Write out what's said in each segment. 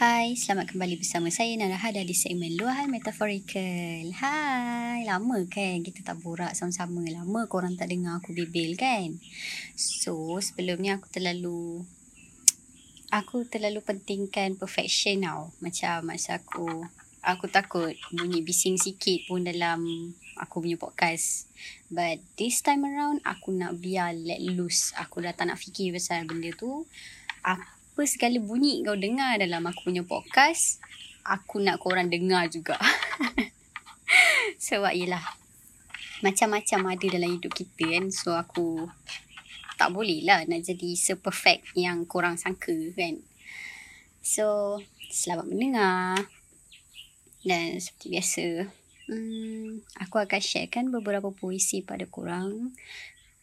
Hai, selamat kembali bersama saya Narahada di segmen Luahan Metaphorical. Hai, lama kan kita tak borak sama-sama. Lama korang tak dengar aku bebel kan? So, sebelumnya aku terlalu aku terlalu pentingkan perfection tau. Macam masa aku aku takut bunyi bising sikit pun dalam aku punya podcast. But this time around aku nak biar let loose. Aku dah tak nak fikir pasal benda tu. Aku apa segala bunyi kau dengar dalam aku punya podcast, aku nak korang dengar juga. Sebab yelah, macam-macam ada dalam hidup kita kan. So aku tak boleh lah nak jadi se-perfect yang korang sangka kan. So, selamat mendengar. Dan seperti biasa, hmm, aku akan sharekan beberapa puisi pada korang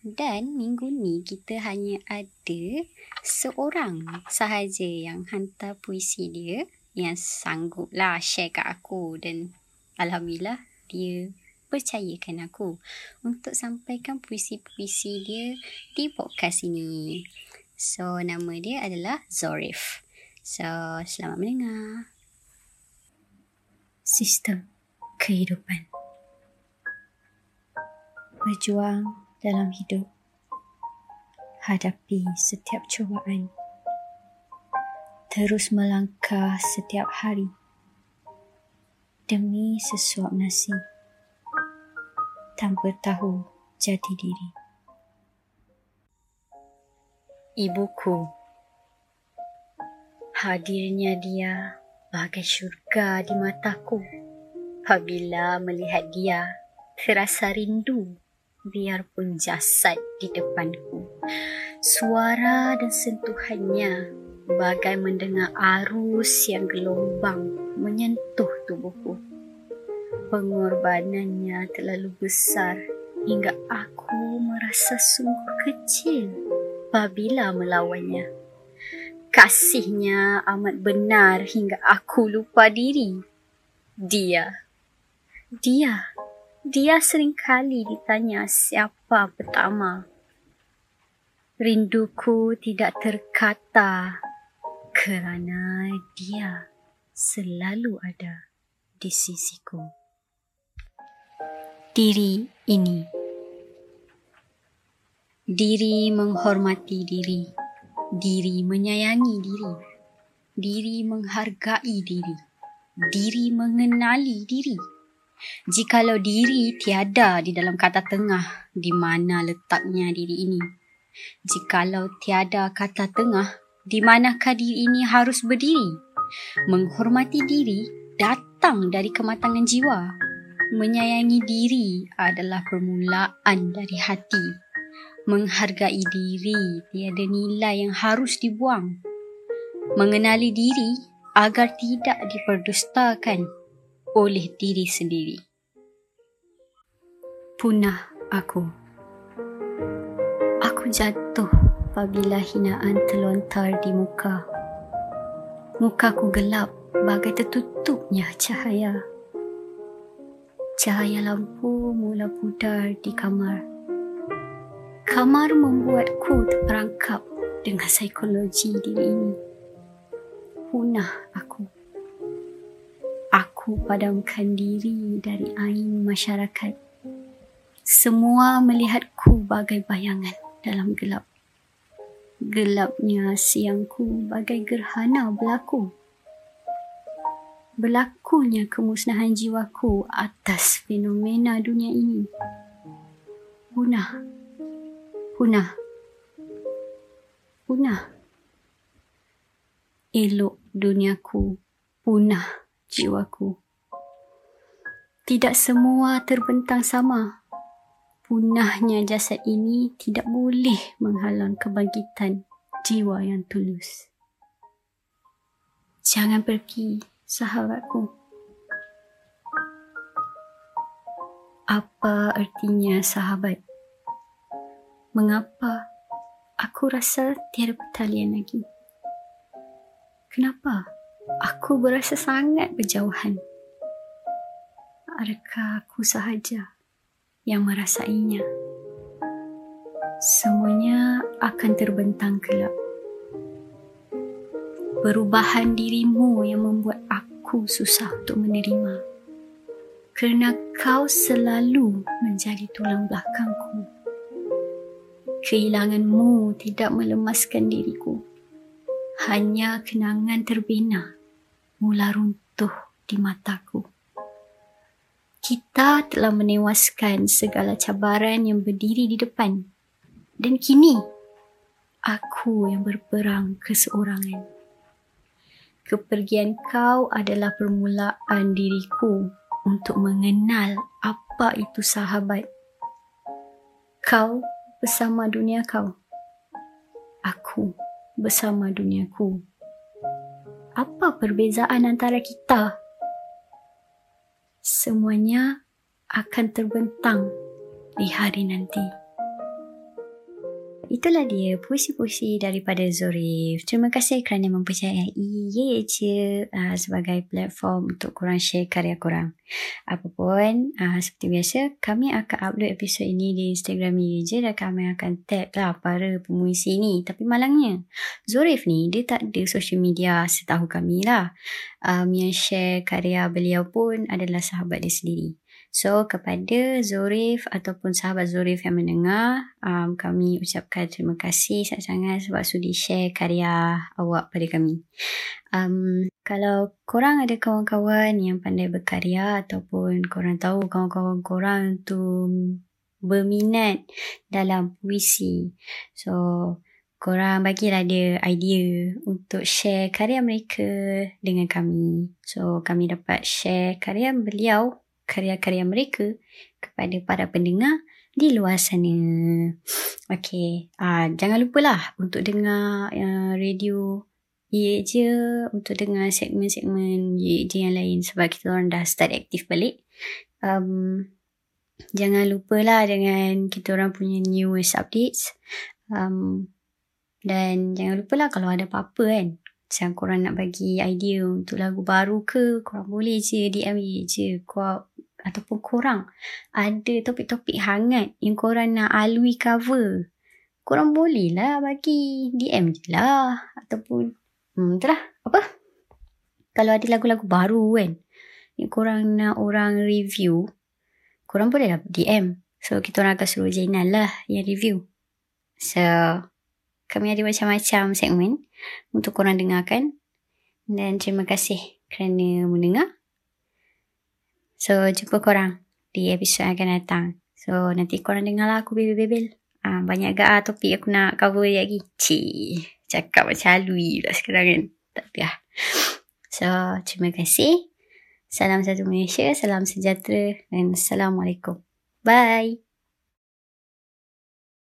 dan minggu ni kita hanya ada seorang sahaja yang hantar puisi dia yang sanggup lah share kat aku dan Alhamdulillah dia percayakan aku untuk sampaikan puisi-puisi dia di podcast ini. So nama dia adalah Zorif. So selamat mendengar. Sistem kehidupan. Berjuang dalam hidup. Hadapi setiap cubaan. Terus melangkah setiap hari. Demi sesuap nasi. Tanpa tahu jati diri. Ibuku. Hadirnya dia bagai syurga di mataku. Apabila melihat dia, terasa rindu biarpun jasad di depanku. Suara dan sentuhannya bagai mendengar arus yang gelombang menyentuh tubuhku. Pengorbanannya terlalu besar hingga aku merasa sungguh kecil apabila melawannya. Kasihnya amat benar hingga aku lupa diri. Dia. Dia dia sering kali ditanya siapa pertama. Rinduku tidak terkata kerana dia selalu ada di sisiku. Diri ini. Diri menghormati diri. Diri menyayangi diri. Diri menghargai diri. Diri mengenali diri. Jikalau diri tiada di dalam kata tengah, di mana letaknya diri ini? Jikalau tiada kata tengah, di manakah diri ini harus berdiri? Menghormati diri datang dari kematangan jiwa. Menyayangi diri adalah permulaan dari hati. Menghargai diri tiada nilai yang harus dibuang. Mengenali diri agar tidak diperdustakan oleh diri sendiri. Punah aku. Aku jatuh apabila hinaan terlontar di muka. Mukaku gelap bagai tertutupnya cahaya. Cahaya lampu mula pudar di kamar. Kamar membuatku terperangkap dengan psikologi diri ini. Punah aku aku padamkan diri dari ain masyarakat. Semua melihatku bagai bayangan dalam gelap. Gelapnya siangku bagai gerhana berlaku. berlakunya kemusnahan jiwaku atas fenomena dunia ini. Punah. Punah. Punah. Elok duniaku. Punah jiwaku. Tidak semua terbentang sama. Punahnya jasad ini tidak boleh menghalang kebangkitan jiwa yang tulus. Jangan pergi sahabatku. Apa artinya sahabat? Mengapa aku rasa tiada pertalian lagi? Kenapa aku berasa sangat berjauhan? Adakah aku sahaja yang merasainya? Semuanya akan terbentang kelak perubahan dirimu yang membuat aku susah untuk menerima. Kerana kau selalu menjadi tulang belakangku. Kehilanganmu tidak melemaskan diriku. Hanya kenangan terbina mula runtuh di mataku. Kita telah menewaskan segala cabaran yang berdiri di depan. Dan kini, aku yang berperang keseorangan kepergian kau adalah permulaan diriku untuk mengenal apa itu sahabat. Kau bersama dunia kau. Aku bersama duniaku. Apa perbezaan antara kita? Semuanya akan terbentang di hari nanti. Itulah dia puisi-puisi daripada Zorif. Terima kasih kerana mempercayai Ye Je uh, sebagai platform untuk korang share karya korang. Apapun, uh, seperti biasa, kami akan upload episod ini di Instagram Ye Je dan kami akan tag lah para pemuisi ni. Tapi malangnya, Zorif ni dia tak ada social media setahu kami lah. Um, yang share karya beliau pun adalah sahabat dia sendiri. So kepada Zorif ataupun sahabat Zorif yang mendengar, um, kami ucapkan terima kasih sangat-sangat sebab sudi share karya awak pada kami. Um, kalau korang ada kawan-kawan yang pandai berkarya ataupun korang tahu kawan-kawan korang tu berminat dalam puisi. So korang bagilah dia idea untuk share karya mereka dengan kami. So kami dapat share karya beliau karya-karya mereka kepada para pendengar di luar sana. Okey, uh, jangan lupalah untuk dengar uh, radio Ye je untuk dengar segmen-segmen Ye je yang lain sebab kita orang dah start aktif balik. Um, jangan lupalah dengan kita orang punya newest updates. Um, dan jangan lupalah kalau ada apa-apa kan. Macam korang nak bagi idea untuk lagu baru ke, korang boleh je DM Ye je. Korang ataupun korang ada topik-topik hangat yang korang nak alui cover, korang boleh lah bagi DM je lah. Ataupun, hmm, itulah, apa? Kalau ada lagu-lagu baru kan, yang korang nak orang review, korang boleh lah DM. So, kita orang akan suruh Zainal lah yang review. So, kami ada macam-macam segmen untuk korang dengarkan. Dan terima kasih kerana mendengar. So, jumpa korang di episod yang akan datang. So, nanti korang dengar lah aku bebel-bebel. Ah, banyak agak ah, topik aku nak cover lagi. Cik, cakap macam halui pula sekarang kan. Tapi lah. So, terima kasih. Salam satu Malaysia, salam sejahtera dan Assalamualaikum. Bye.